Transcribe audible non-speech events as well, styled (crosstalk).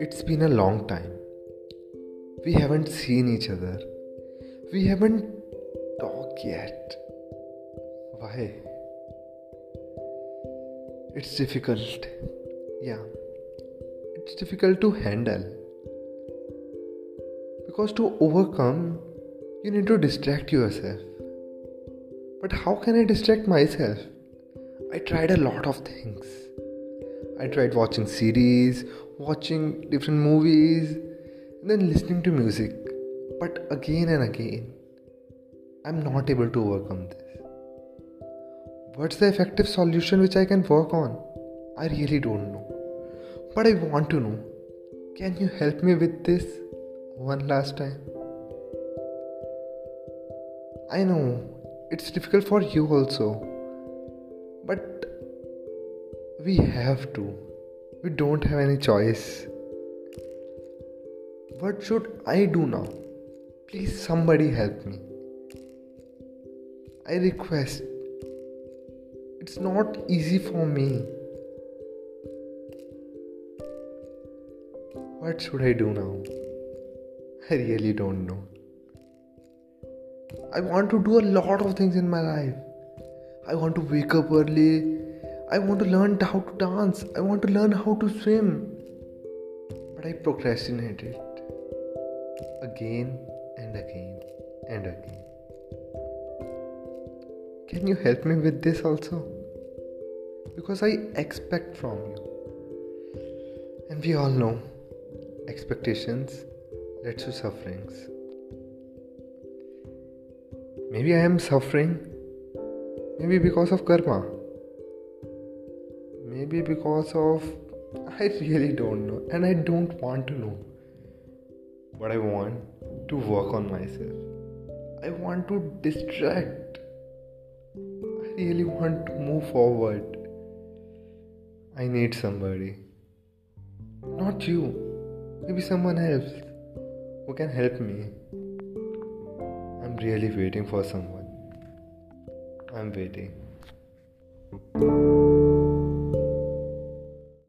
It's been a long time. We haven't seen each other. We haven't talked yet. Why? It's difficult. Yeah. It's difficult to handle. Because to overcome, you need to distract yourself. But how can I distract myself? I tried a lot of things. I tried watching series, watching different movies, and then listening to music. But again and again, I'm not able to overcome this. What's the effective solution which I can work on? I really don't know. But I want to know. Can you help me with this one last time? I know it's difficult for you also but we have to. We don't have any choice. What should I do now? Please, somebody help me. I request. It's not easy for me. What should I do now? I really don't know. I want to do a lot of things in my life. I want to wake up early. I want to learn how to dance. I want to learn how to swim. But I procrastinated again and again and again. Can you help me with this also? Because I expect from you. And we all know expectations lead to sufferings. Maybe I am suffering Maybe because of karma. Maybe because of. (laughs) I really don't know. And I don't want to know. But I want to work on myself. I want to distract. I really want to move forward. I need somebody. Not you. Maybe someone else who can help me. I'm really waiting for someone. I'm waiting.